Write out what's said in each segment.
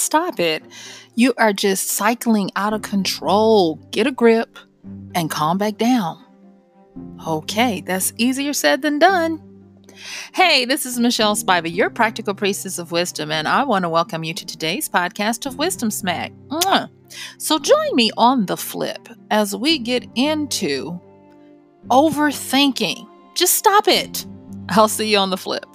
Stop it. You are just cycling out of control. Get a grip and calm back down. Okay, that's easier said than done. Hey, this is Michelle Spiva, your practical priestess of wisdom, and I want to welcome you to today's podcast of Wisdom Smack. Mwah. So join me on the flip as we get into overthinking. Just stop it. I'll see you on the flip.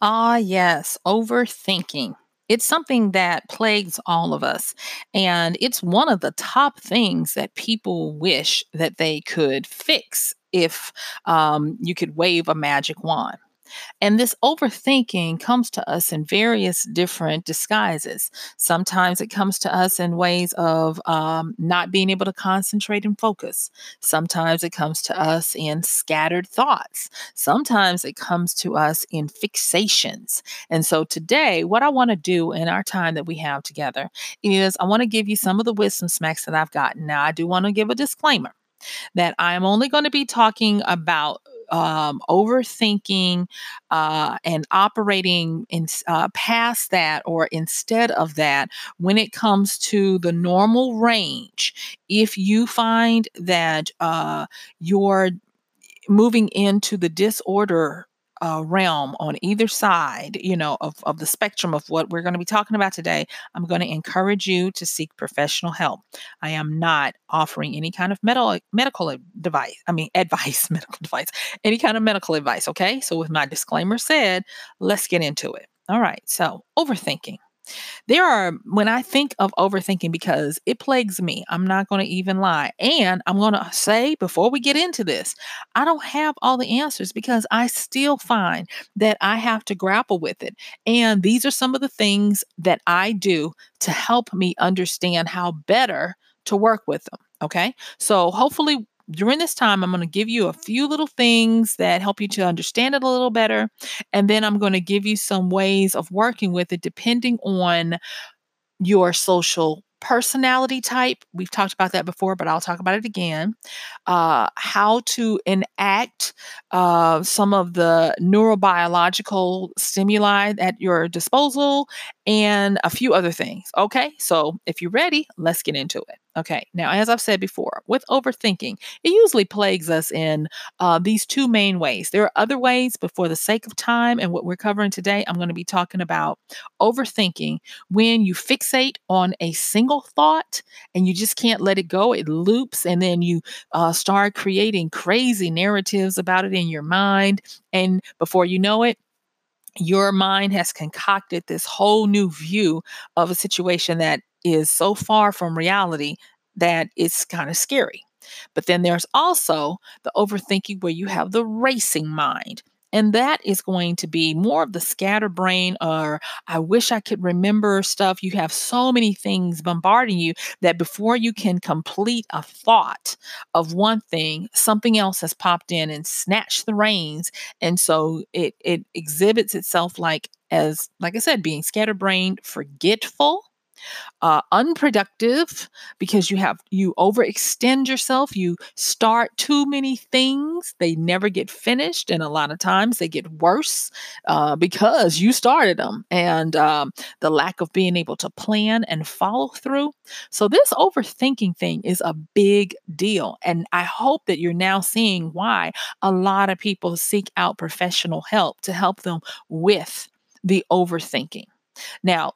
Ah, yes, overthinking. It's something that plagues all of us. And it's one of the top things that people wish that they could fix if um, you could wave a magic wand. And this overthinking comes to us in various different disguises. Sometimes it comes to us in ways of um, not being able to concentrate and focus. Sometimes it comes to us in scattered thoughts. Sometimes it comes to us in fixations. And so today, what I want to do in our time that we have together is I want to give you some of the wisdom smacks that I've gotten. Now, I do want to give a disclaimer that I'm only going to be talking about um, overthinking uh, and operating in uh, past that or instead of that when it comes to the normal range if you find that uh, you're moving into the disorder uh, realm on either side, you know, of, of the spectrum of what we're going to be talking about today, I'm going to encourage you to seek professional help. I am not offering any kind of medical medical device. I mean, advice, medical device, any kind of medical advice. Okay, so with my disclaimer said, let's get into it. All right, so overthinking. There are, when I think of overthinking, because it plagues me, I'm not going to even lie. And I'm going to say before we get into this, I don't have all the answers because I still find that I have to grapple with it. And these are some of the things that I do to help me understand how better to work with them. Okay. So hopefully during this time, I'm going to give you a few little things that help you to understand it a little better. And then I'm going to give you some ways of working with it depending on your social personality type. We've talked about that before, but I'll talk about it again. Uh, how to enact uh, some of the neurobiological stimuli at your disposal and a few other things. Okay, so if you're ready, let's get into it. Okay, now, as I've said before, with overthinking, it usually plagues us in uh, these two main ways. There are other ways, but for the sake of time and what we're covering today, I'm going to be talking about overthinking when you fixate on a single thought and you just can't let it go. It loops, and then you uh, start creating crazy narratives about it in your mind. And before you know it, your mind has concocted this whole new view of a situation that is so far from reality that it's kind of scary. But then there's also the overthinking where you have the racing mind. And that is going to be more of the scatterbrain or I wish I could remember stuff. You have so many things bombarding you that before you can complete a thought of one thing, something else has popped in and snatched the reins. And so it it exhibits itself like as like I said, being scatterbrained, forgetful, uh, unproductive because you have you overextend yourself. You start too many things. They never get finished and a lot of times they get worse uh, because you started them and um, the lack of being able to plan and follow through. So this overthinking thing is a big deal and i hope that you're now seeing why a lot of people seek out professional help to help them with the overthinking. Now,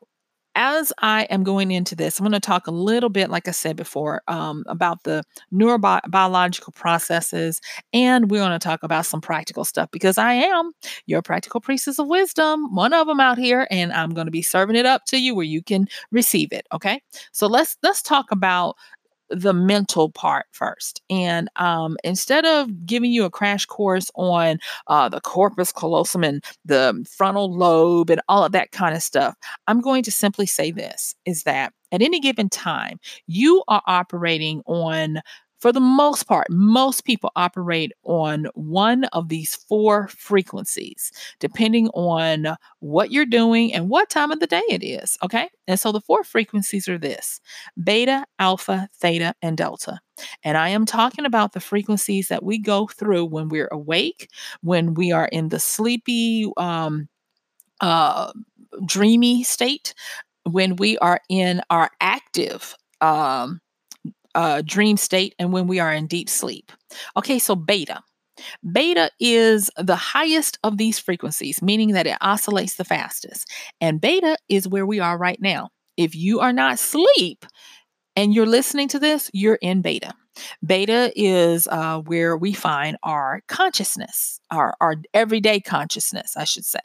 as I am going into this, I'm going to talk a little bit, like I said before, um, about the neurobiological processes, and we're going to talk about some practical stuff because I am your practical priestess of wisdom, one of them out here, and I'm going to be serving it up to you where you can receive it. Okay, so let's let's talk about the mental part first. And um, instead of giving you a crash course on uh, the corpus callosum and the frontal lobe and all of that kind of stuff, I'm going to simply say this is that at any given time, you are operating on for the most part, most people operate on one of these four frequencies, depending on what you're doing and what time of the day it is. Okay. And so the four frequencies are this beta, alpha, theta, and delta. And I am talking about the frequencies that we go through when we're awake, when we are in the sleepy, um, uh, dreamy state, when we are in our active um, uh, dream state, and when we are in deep sleep. Okay, so beta. Beta is the highest of these frequencies, meaning that it oscillates the fastest. And beta is where we are right now. If you are not asleep and you're listening to this, you're in beta. Beta is uh, where we find our consciousness, our, our everyday consciousness, I should say.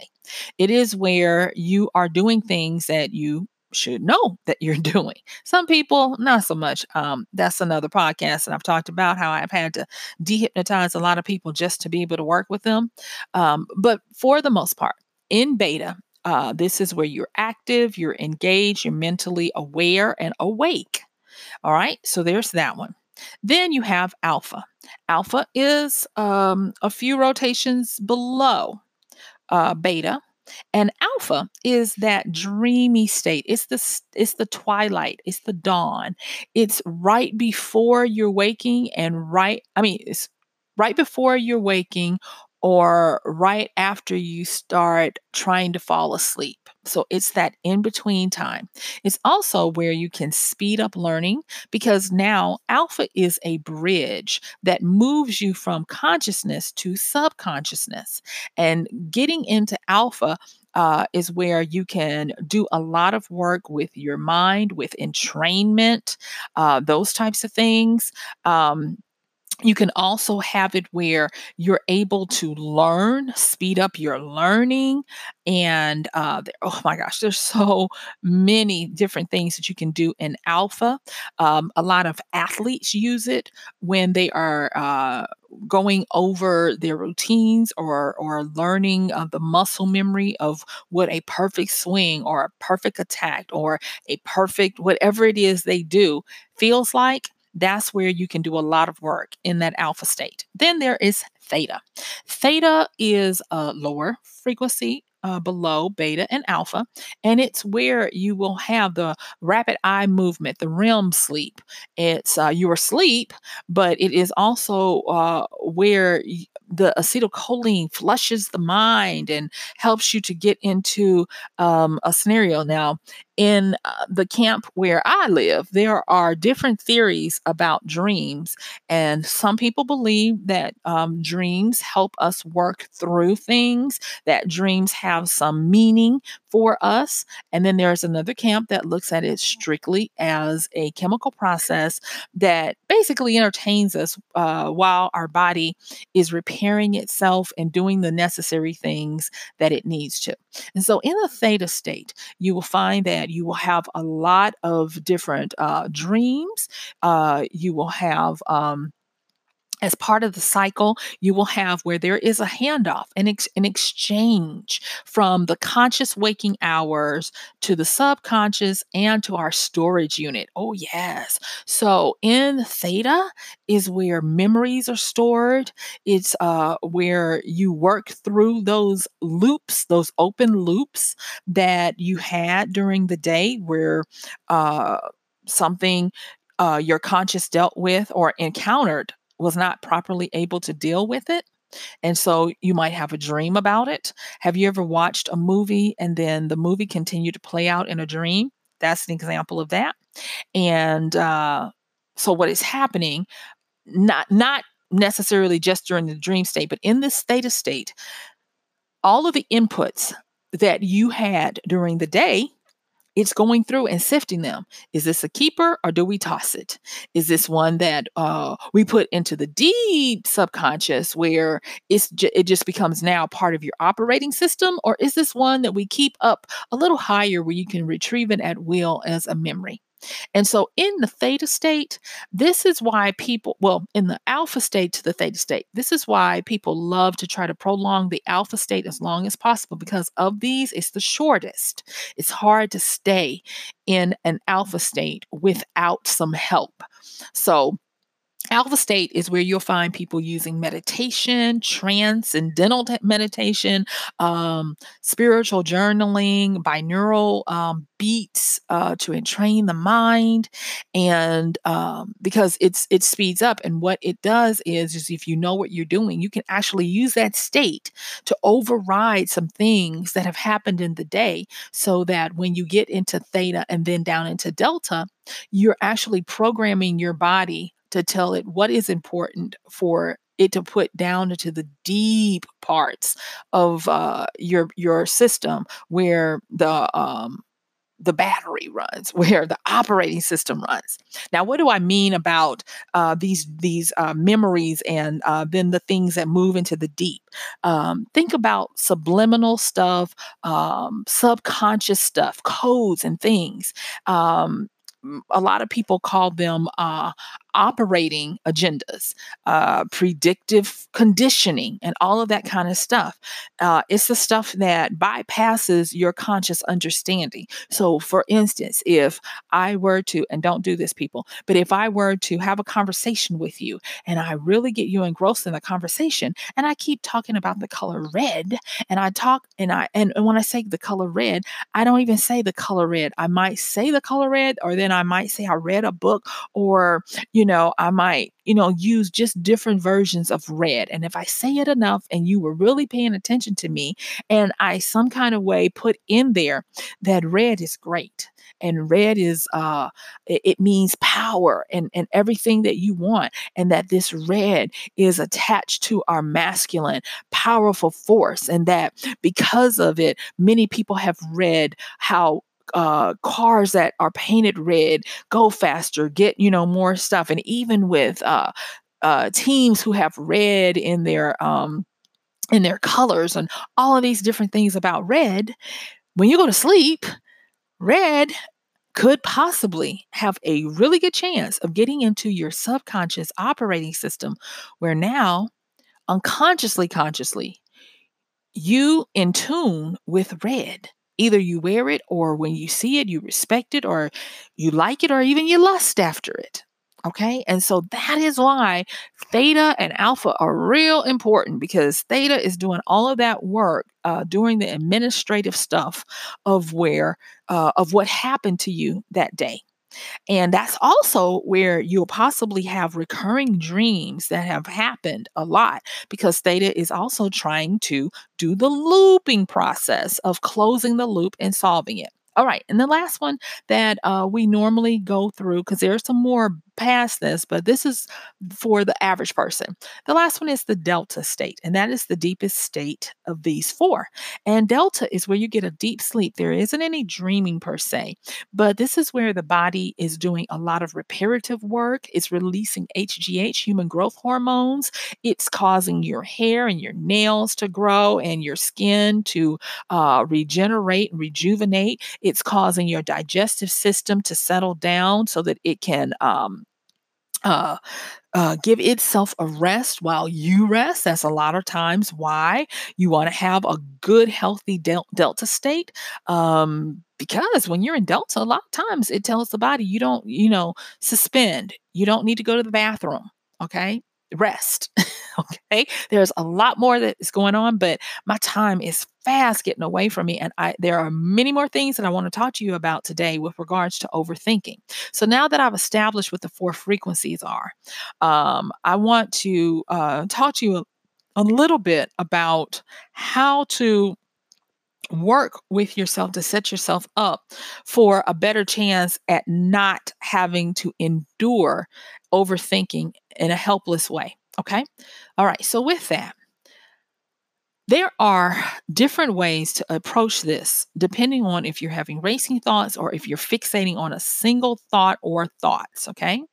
It is where you are doing things that you should know that you're doing. Some people, not so much. Um, that's another podcast, and I've talked about how I've had to dehypnotize a lot of people just to be able to work with them. Um, but for the most part, in beta, uh, this is where you're active, you're engaged, you're mentally aware and awake. All right, so there's that one. Then you have alpha. Alpha is um, a few rotations below uh, beta. And alpha is that dreamy state. It's the it's the twilight, it's the dawn. It's right before you're waking and right I mean it's right before you're waking or right after you start trying to fall asleep. So it's that in between time. It's also where you can speed up learning because now alpha is a bridge that moves you from consciousness to subconsciousness. And getting into alpha uh, is where you can do a lot of work with your mind, with entrainment, uh, those types of things. Um, you can also have it where you're able to learn, speed up your learning. And uh, oh my gosh, there's so many different things that you can do in alpha. Um, a lot of athletes use it when they are uh, going over their routines or or learning uh, the muscle memory of what a perfect swing or a perfect attack or a perfect whatever it is they do feels like that's where you can do a lot of work in that alpha state. Then there is theta. Theta is a lower frequency uh, below beta and alpha, and it's where you will have the rapid eye movement, the REM sleep. It's uh, your sleep, but it is also uh, where the acetylcholine flushes the mind and helps you to get into um, a scenario. Now, in uh, the camp where I live, there are different theories about dreams. And some people believe that um, dreams help us work through things, that dreams have some meaning for us. And then there's another camp that looks at it strictly as a chemical process that basically entertains us uh, while our body is repairing itself and doing the necessary things that it needs to. And so in a theta state, you will find that you will have a lot of different uh, dreams. Uh, you will have um, as part of the cycle, you will have where there is a handoff, an, ex- an exchange from the conscious waking hours to the subconscious and to our storage unit. Oh, yes. So in theta is where memories are stored. It's uh, where you work through those loops, those open loops that you had during the day where uh, something uh, your conscious dealt with or encountered was not properly able to deal with it. And so you might have a dream about it. Have you ever watched a movie and then the movie continued to play out in a dream? That's an example of that. And uh, so what is happening, not not necessarily just during the dream state, but in this theta state, all of the inputs that you had during the day it's going through and sifting them. Is this a keeper or do we toss it? Is this one that uh, we put into the deep subconscious where it's ju- it just becomes now part of your operating system? Or is this one that we keep up a little higher where you can retrieve it at will as a memory? And so in the theta state, this is why people, well, in the alpha state to the theta state, this is why people love to try to prolong the alpha state as long as possible because of these, it's the shortest. It's hard to stay in an alpha state without some help. So Alpha state is where you'll find people using meditation, transcendental meditation, um, spiritual journaling, binaural um, beats uh, to entrain the mind, and um, because it's it speeds up. And what it does is, is if you know what you're doing, you can actually use that state to override some things that have happened in the day, so that when you get into theta and then down into delta, you're actually programming your body to tell it what is important for it to put down into the deep parts of uh, your your system where the um, the battery runs, where the operating system runs. Now, what do I mean about uh, these these uh, memories and uh, then the things that move into the deep? Um, think about subliminal stuff, um, subconscious stuff, codes and things. Um, a lot of people call them uh, operating agendas, uh, predictive conditioning, and all of that kind of stuff. Uh, it's the stuff that bypasses your conscious understanding. So, for instance, if I were to, and don't do this, people, but if I were to have a conversation with you and I really get you engrossed in the conversation and I keep talking about the color red and I talk and I, and, when I say the color red, I don't even say the color red. I might say the color red, or then I might say I read a book or, you know, I might, you know, use just different versions of red. And if I say it enough and you were really paying attention to me and I some kind of way put in there that red is great and red is uh it, means power and and everything that you want and that this red is attached to our masculine powerful force and that because of it many people have read how uh, cars that are painted red go faster, get you know more stuff, and even with uh, uh, teams who have red in their um, in their colors and all of these different things about red, when you go to sleep, red could possibly have a really good chance of getting into your subconscious operating system where now unconsciously consciously you in tune with red Either you wear it, or when you see it, you respect it, or you like it, or even you lust after it. Okay. And so that is why theta and alpha are real important because theta is doing all of that work, uh, doing the administrative stuff of where, uh, of what happened to you that day. And that's also where you'll possibly have recurring dreams that have happened a lot because theta is also trying to do the looping process of closing the loop and solving it. All right. And the last one that uh, we normally go through, because there's some more past this, but this is for the average person. The last one is the delta state, and that is the deepest state of these four. And delta is where you get a deep sleep. There isn't any dreaming per se, but this is where the body is doing a lot of reparative work. It's releasing HGH, human growth hormones. It's causing your hair and your nails to grow and your skin to uh, regenerate and rejuvenate. It's causing your digestive system to settle down so that it can um, uh, uh, give itself a rest while you rest. That's a lot of times why you want to have a good, healthy del- delta state. Um, because when you're in delta, a lot of times it tells the body you don't, you know, suspend. You don't need to go to the bathroom. Okay rest. okay. There's a lot more that is going on, but my time is fast getting away from me. And I there are many more things that I want to talk to you about today with regards to overthinking. So now that I've established what the four frequencies are, um, I want to uh, talk to you a, a little bit about how to work with yourself to set yourself up for a better chance at not having to endure overthinking in a helpless way. Okay. All right. So, with that, there are different ways to approach this depending on if you're having racing thoughts or if you're fixating on a single thought or thoughts. Okay.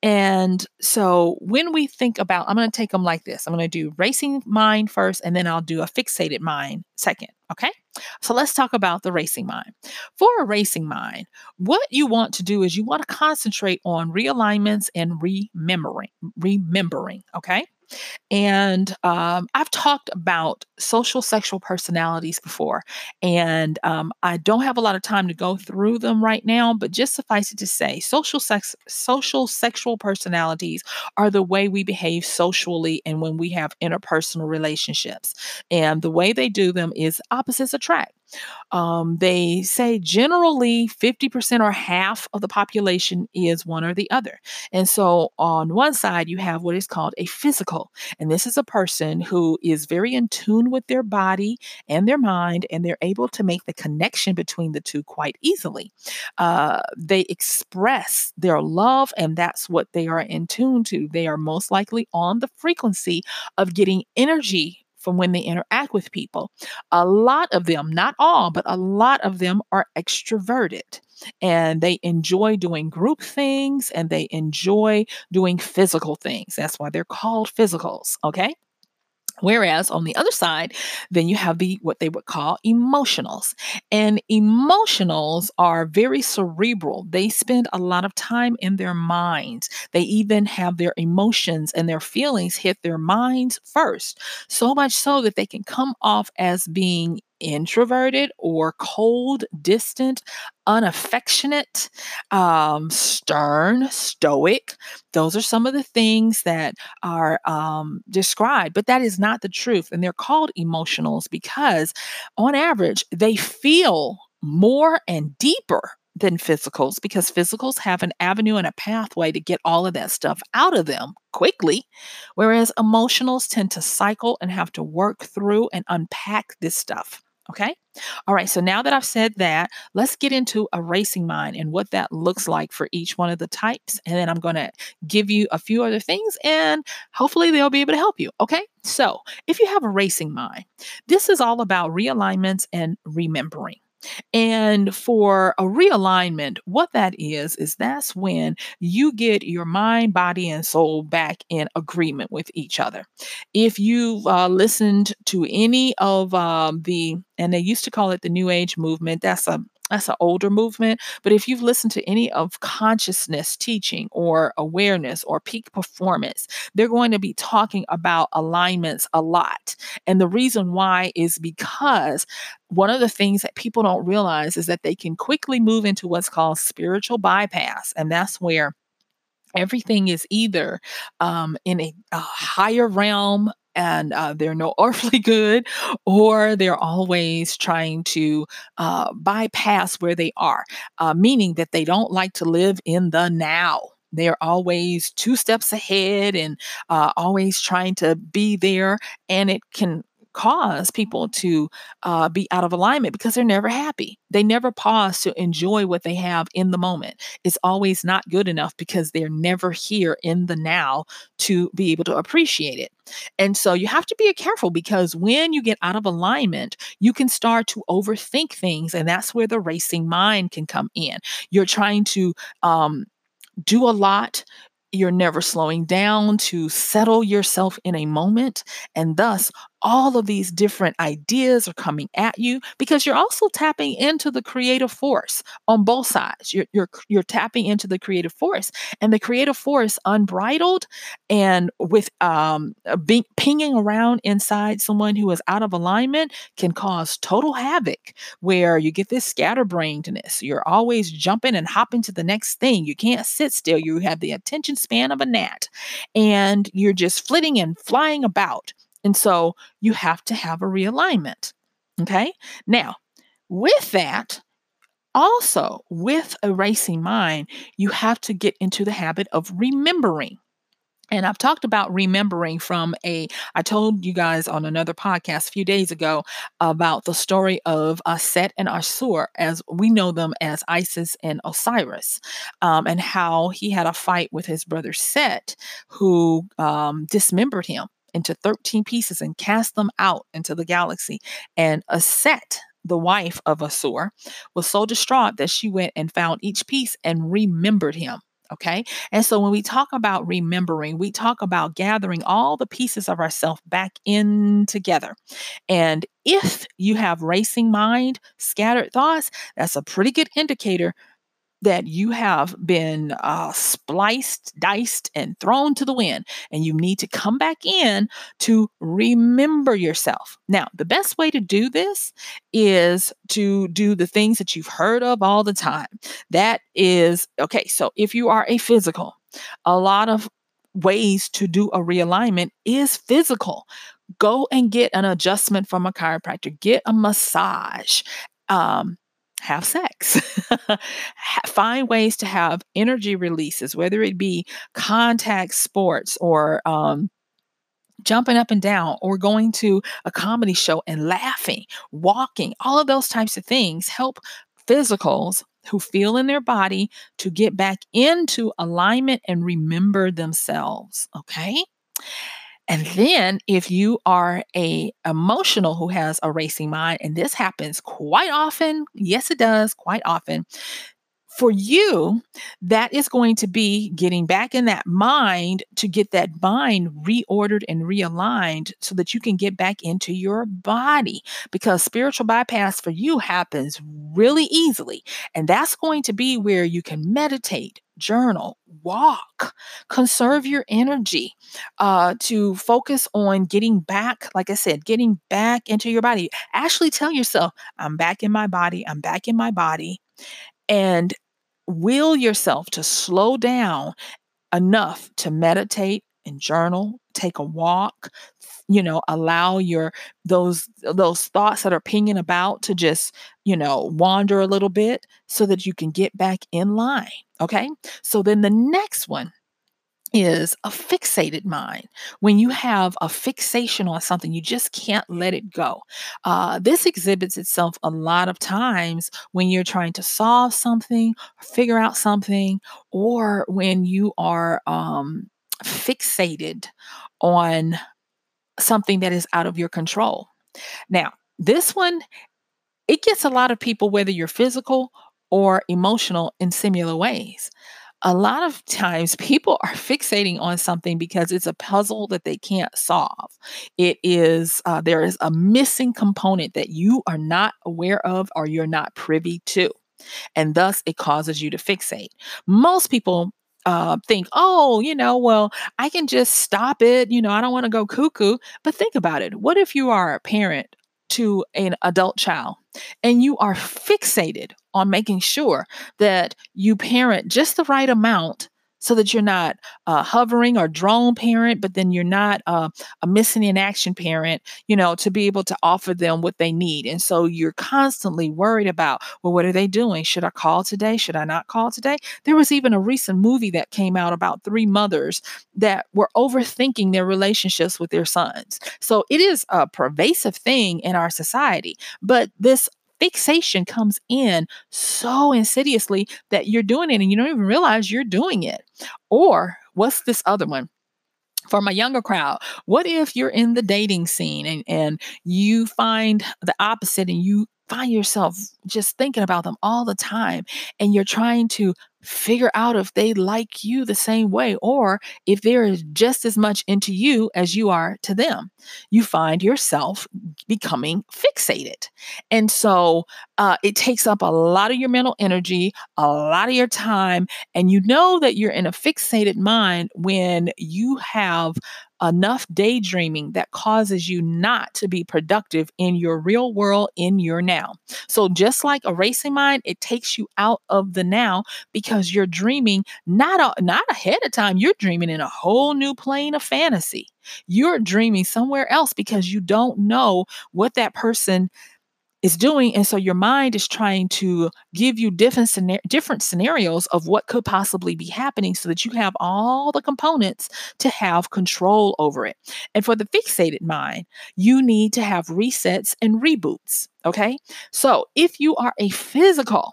And so when we think about, I'm going to take them like this I'm going to do racing mind first, and then I'll do a fixated mind second. Okay. So let's talk about the racing mind. For a racing mind, what you want to do is you want to concentrate on realignments and remembering. Remembering. Okay. And um, I've talked about social sexual personalities before, and um, I don't have a lot of time to go through them right now, but just suffice it to say, social sex, social sexual personalities are the way we behave socially and when we have interpersonal relationships. And the way they do them is opposites attract. Um, they say generally 50% or half of the population is one or the other. And so on one side, you have what is called a physical. And this is a person who is very in tune with their body and their mind, and they're able to make the connection between the two quite easily. Uh, they express their love, and that's what they are in tune to. They are most likely on the frequency of getting energy from when they interact with people. A lot of them, not all, but a lot of them are extroverted and they enjoy doing group things and they enjoy doing physical things. That's why they're called physicals, okay? Whereas on the other side, then you have the what they would call emotionals. And emotionals are very cerebral. They spend a lot of time in their minds. They even have their emotions and their feelings hit their minds first. So much so that they can come off as being introverted or cold, distant, unaffectionate, um, stern, stoic. Those are some of the things that are um, described, but that is not the truth. And they're called emotionals because, on average, they feel more and deeper than physicals because physicals have an avenue and a pathway to get all of that stuff out of them quickly, whereas emotionals tend to cycle and have to work through and unpack this stuff. Okay. All right. So now that I've said that, let's get into a racing mind and what that looks like for each one of the types. And then I'm going to give you a few other things and hopefully they'll be able to help you. Okay. So if you have a racing mind, this is all about realignments and remembering. And for a realignment, what that is, is that's when you get your mind, body, and soul back in agreement with each other. If you've uh, listened to any of um, the, and they used to call it the New Age movement, that's a that's an older movement. But if you've listened to any of consciousness teaching or awareness or peak performance, they're going to be talking about alignments a lot. And the reason why is because one of the things that people don't realize is that they can quickly move into what's called spiritual bypass. And that's where everything is either um, in a, a, higher realm and uh, they're no earthly good, or they're always trying to uh, bypass where they are, uh, meaning that they don't like to live in the now. They're always two steps ahead and uh, always trying to be there, and it can cause people to uh, be out of alignment because they're never happy. They never pause to enjoy what they have in the moment. It's always not good enough because they're never here in the now to be able to appreciate it. And so you have to be careful because when you get out of alignment, you can start to overthink things. And that's where the racing mind can come in. You're trying to, um, do a lot you're never slowing down to settle yourself in a moment. And thus, all of these different ideas are coming at you because you're also tapping into the creative force on both sides. You're, you're, you're tapping into the creative force, and the creative force, unbridled and with um, being, pinging around inside someone who is out of alignment, can cause total havoc where you get this scatterbrainedness. You're always jumping and hopping to the next thing. You can't sit still. You have the attention span of a gnat, and you're just flitting and flying about. And so you have to have a realignment. Okay. Now, with that, also with a racing mind, you have to get into the habit of remembering. And I've talked about remembering from a, I told you guys on another podcast a few days ago about the story of Set and Asur, as we know them as Isis and Osiris, um, and how he had a fight with his brother Set, who um, dismembered him into 13 pieces and cast them out into the galaxy. And Aset, the wife of Asur, was so distraught that she went and found each piece and remembered him. Okay. And so when we talk about remembering, we talk about gathering all the pieces of ourselves back in together. And if you have racing mind, scattered thoughts, that's a pretty good indicator that you have been uh, spliced, diced, and thrown to the wind, and you need to come back in to remember yourself. Now, the best way to do this is to do the things that you've heard of all the time. That is, okay, so if you are a physical, a lot of ways to do a realignment is physical. Go and get an adjustment from a chiropractor, get a massage. Um, have sex. Find ways to have energy releases, whether it be contact sports or um, jumping up and down or going to a comedy show and laughing, walking, all of those types of things help physicals who feel in their body to get back into alignment and remember themselves. Okay. And then if you are a emotional who has a racing mind, and this happens quite often, yes, it does quite often, for you, that is going to be getting back in that mind to get that mind reordered and realigned so that you can get back into your body. Because spiritual bypass for you happens really easily. And that's going to be where you can meditate, journal, walk, conserve your energy uh, to focus on getting back, like I said, getting back into your body. Actually, tell yourself, I'm back in my body, I'm back in my body. And will yourself to slow down enough to meditate and journal, take a walk, you know, allow your those those thoughts that are pinging about to just, you know, wander a little bit so that you can get back in line, okay? So then the next one is a fixated mind. When you have a fixation on something, you just can't let it go. Uh, this exhibits itself a lot of times when you're trying to solve something, figure out something, or when you are um, fixated on something that is out of your control. Now, this one, it gets a lot of people, whether you're physical or emotional, in similar ways a lot of times people are fixating on something because it's a puzzle that they can't solve. It is, uh, there is a missing component that you are not aware of or you're not privy to. And thus it causes you to fixate. Most people uh, think, oh, you know, well, I can just stop it. You know, I don't want to go cuckoo. But think about it. What if you are a parent to an adult child and you are fixated on making sure that you parent just the right amount so that you're not uh, hovering or drone parent, but then you're not uh, a missing in action parent, you know, to be able to offer them what they need. And so you're constantly worried about, well, what are they doing? Should I call today? Should I not call today? There was even a recent movie that came out about three mothers that were overthinking their relationships with their sons. So it is a pervasive thing in our society. But this fixation comes in so insidiously that you're doing it and you don't even realize you're doing it. Or what's this other one? for my younger crowd, what if you're in the dating scene and, and you find the opposite and you find yourself just thinking about them all the time and you're trying to figure out if they like you the same way or if they're just as much into you as you are to them. You find yourself becoming fixated. And so uh, it takes up a lot of your mental energy, a lot of your time. And you know that you're in a fixated mind when you have enough daydreaming that causes you not to be productive in your real world, in your now. So, just like a racing mind, it takes you out of the now because you're dreaming not, a, not ahead of time, you're dreaming in a whole new plane of fantasy. You're dreaming somewhere else because you don't know what that person is doing and so your mind is trying to give you different different scenarios of what could possibly be happening so that you have all the components to have control over it and for the fixated mind you need to have resets and reboots okay so if you are a physical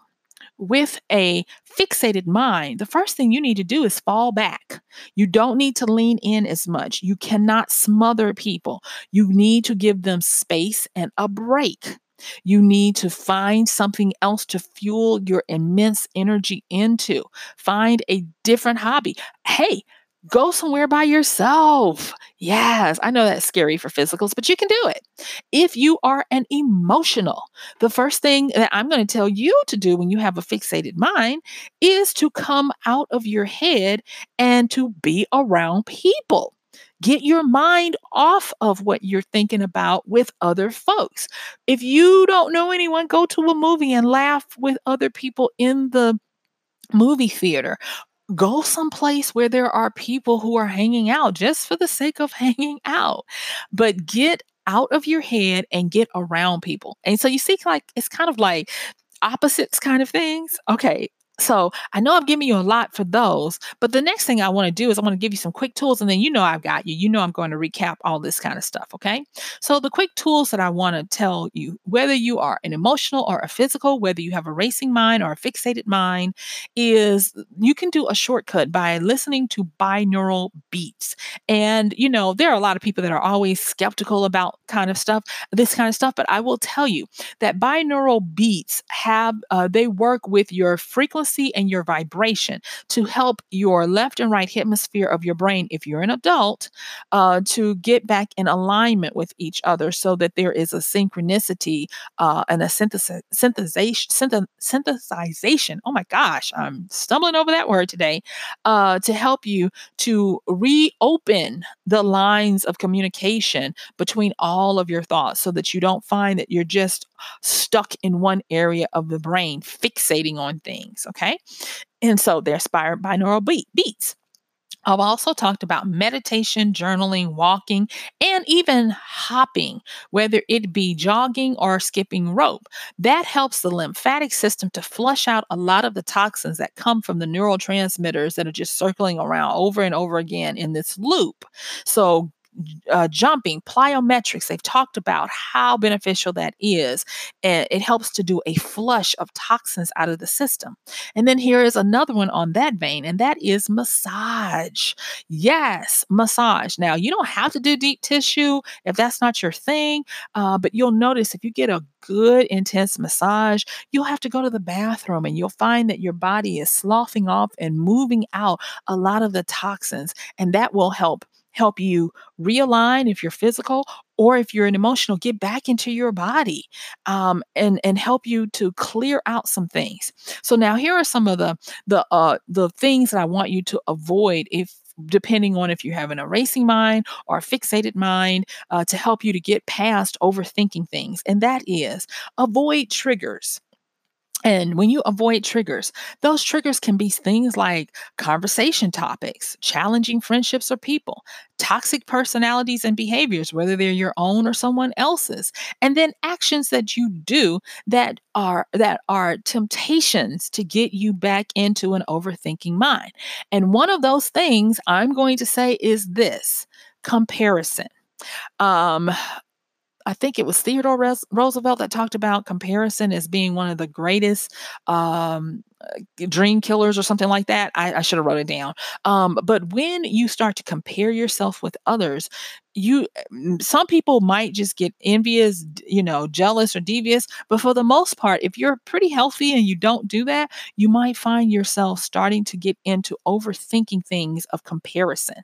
with a fixated mind, the first thing you need to do is fall back. You don't need to lean in as much. You cannot smother people. You need to give them space and a break. You need to find something else to fuel your immense energy into. Find a different hobby. Hey, Go somewhere by yourself. Yes, I know that's scary for physicals, but you can do it. If you are an emotional, the first thing that I'm going to tell you to do when you have a fixated mind is to come out of your head and to be around people. Get your mind off of what you're thinking about with other folks. If you don't know anyone, go to a movie and laugh with other people in the movie theater go someplace where there are people who are hanging out just for the sake of hanging out. But get out of your head and get around people. And so you see, like, it's kind of like opposites kind of things. Okay, so I know I'm giving you a lot for those, but the next thing I want to do is I want to give you some quick tools, and then you know I've got you. You know I'm going to recap all this kind of stuff. Okay. So the quick tools that I want to tell you, whether you are an emotional or a physical, whether you have a racing mind or a fixated mind, is you can do a shortcut by listening to binaural beats. And you know, there are a lot of people that are always skeptical about kind of stuff, this kind of stuff, but I will tell you that binaural beats have uh, they work with your frequency frequency and your vibration to help your left and right hemisphere of your brain, if you're an adult, uh, to get back in alignment with each other so that there is a synchronicity uh, and a synthesis, synthesization. Oh my gosh, I'm stumbling over that word today uh, to help you to reopen the lines of communication between all of your thoughts so that you don't find that you're just stuck in one area of the brain fixating on things. Okay. And so they're inspired binaural beat, beats. I've also talked about meditation, journaling, walking, and even hopping, whether it be jogging or skipping rope. That helps the lymphatic system to flush out a lot of the toxins that come from the neurotransmitters that are just circling around over and over again in this loop. So, uh, jumping, plyometrics, they've talked about how beneficial that is. And it helps to do a flush of toxins out of the system. And then here is another one on that vein, and that is massage. Yes, massage. Now, you don't have to do deep tissue if that's not your thing, uh, but you'll notice if you get a good intense massage, you'll have to go to the bathroom and you'll find that your body is sloughing off and moving out a lot of the toxins, and that will help help you realign if you're physical or if you're an emotional get back into your body um, and and help you to clear out some things. So now here are some of the the uh the things that i want you to avoid if depending on if you have an erasing mind or a fixated mind uh, to help you to get past overthinking things and that is avoid triggers and when you avoid triggers, those triggers can be things like conversation topics, challenging friendships or people, toxic personalities and behaviors, whether they're your own or someone else's, and then actions that you do that are that are temptations to get you back into an overthinking mind. And one of those things I'm going to say is this comparison. Um, I think it was Theodore Roosevelt that talked about comparison as being one of the greatest um, uh, dream killers or something like that. I, I should have wrote it down. Um, but when you start to compare yourself with others, you some people might just get envious, you know, jealous or devious, but for the most part, if you're pretty healthy and you don't do that, you might find yourself starting to get into overthinking things of comparison.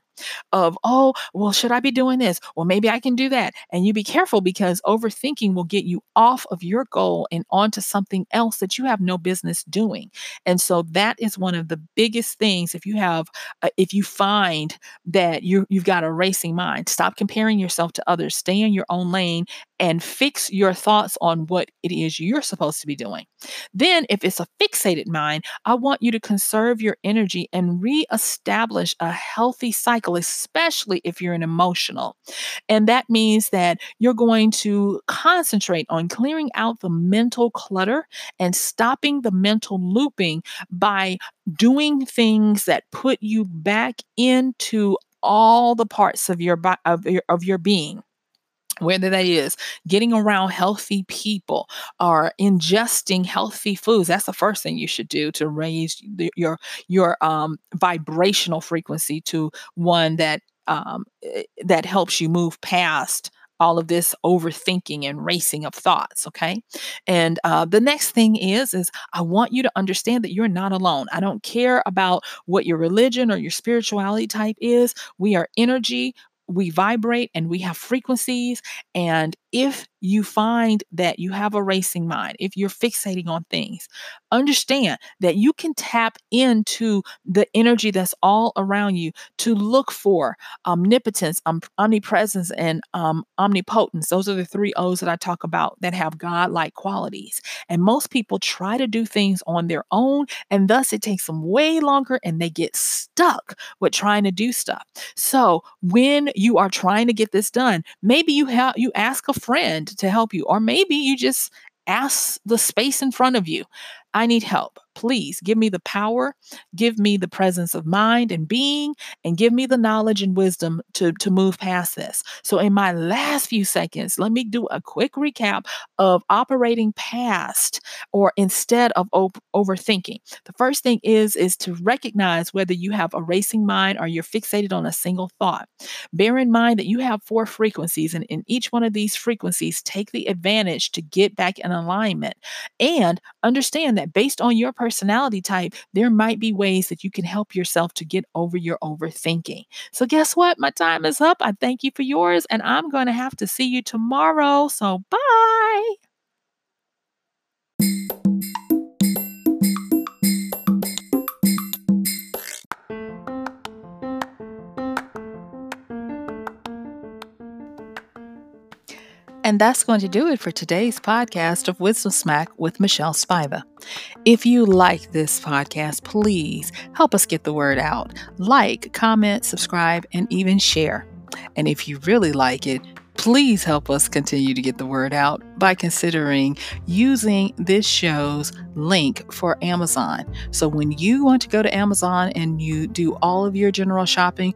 Of, oh, well, should I be doing this? Well, maybe I can do that. And you be careful because overthinking will get you off of your goal and onto something else that you have no business doing. And so that is one of the biggest things. If you have, uh, if you find that you you've got a racing mind, stop comparing yourself to others. Stay in your own lane and fix your thoughts on what it is you're supposed to be doing. Then, if it's a fixated mind, I want you to conserve your energy and reestablish a healthy cycle, especially if you're an emotional. And that means that you're going to concentrate on clearing out the mental clutter and stopping the mental looping by doing things that put you back into all the parts of your of your, of your being whether that is getting around healthy people or ingesting healthy foods that's the first thing you should do to raise the, your your um, vibrational frequency to one that um, eh, that helps you move past all of this overthinking and racing of thoughts okay and uh, the next thing is is i want you to understand that you're not alone i don't care about what your religion or your spirituality type is we are energy we vibrate and we have frequencies. And if you find that you have a racing mind, if you're fixating on things, understand that you can tap into the energy that's all around you to look for omnipotence, um, omnipresence, and um, omnipotence. Those are the three O's that I talk about that have God like qualities. And most people try to do things on their own, and thus it takes them way longer and they get stuck with trying to do stuff. So when you are trying to get this done, maybe you have you ask a friend to help you, or maybe you just ask the space in front of you. I need help. Please give me the power, give me the presence of mind and being, and give me the knowledge and wisdom to, to move past this. So, in my last few seconds, let me do a quick recap of operating past or instead of op- overthinking. The first thing is is to recognize whether you have a racing mind or you're fixated on a single thought. Bear in mind that you have four frequencies, and in each one of these frequencies, take the advantage to get back in alignment and understand that based on your personality type, there might be ways that you can help yourself to get over your overthinking. So, guess what? My time is up. I thank you for yours, and I'm going to have to see you tomorrow. So, bye. And that's going to do it for today's podcast of Wisdom Smack with Michelle Spiva. If you like this podcast, please help us get the word out. Like, comment, subscribe, and even share. And if you really like it, please help us continue to get the word out by considering using this show's link for Amazon. So when you want to go to Amazon and you do all of your general shopping,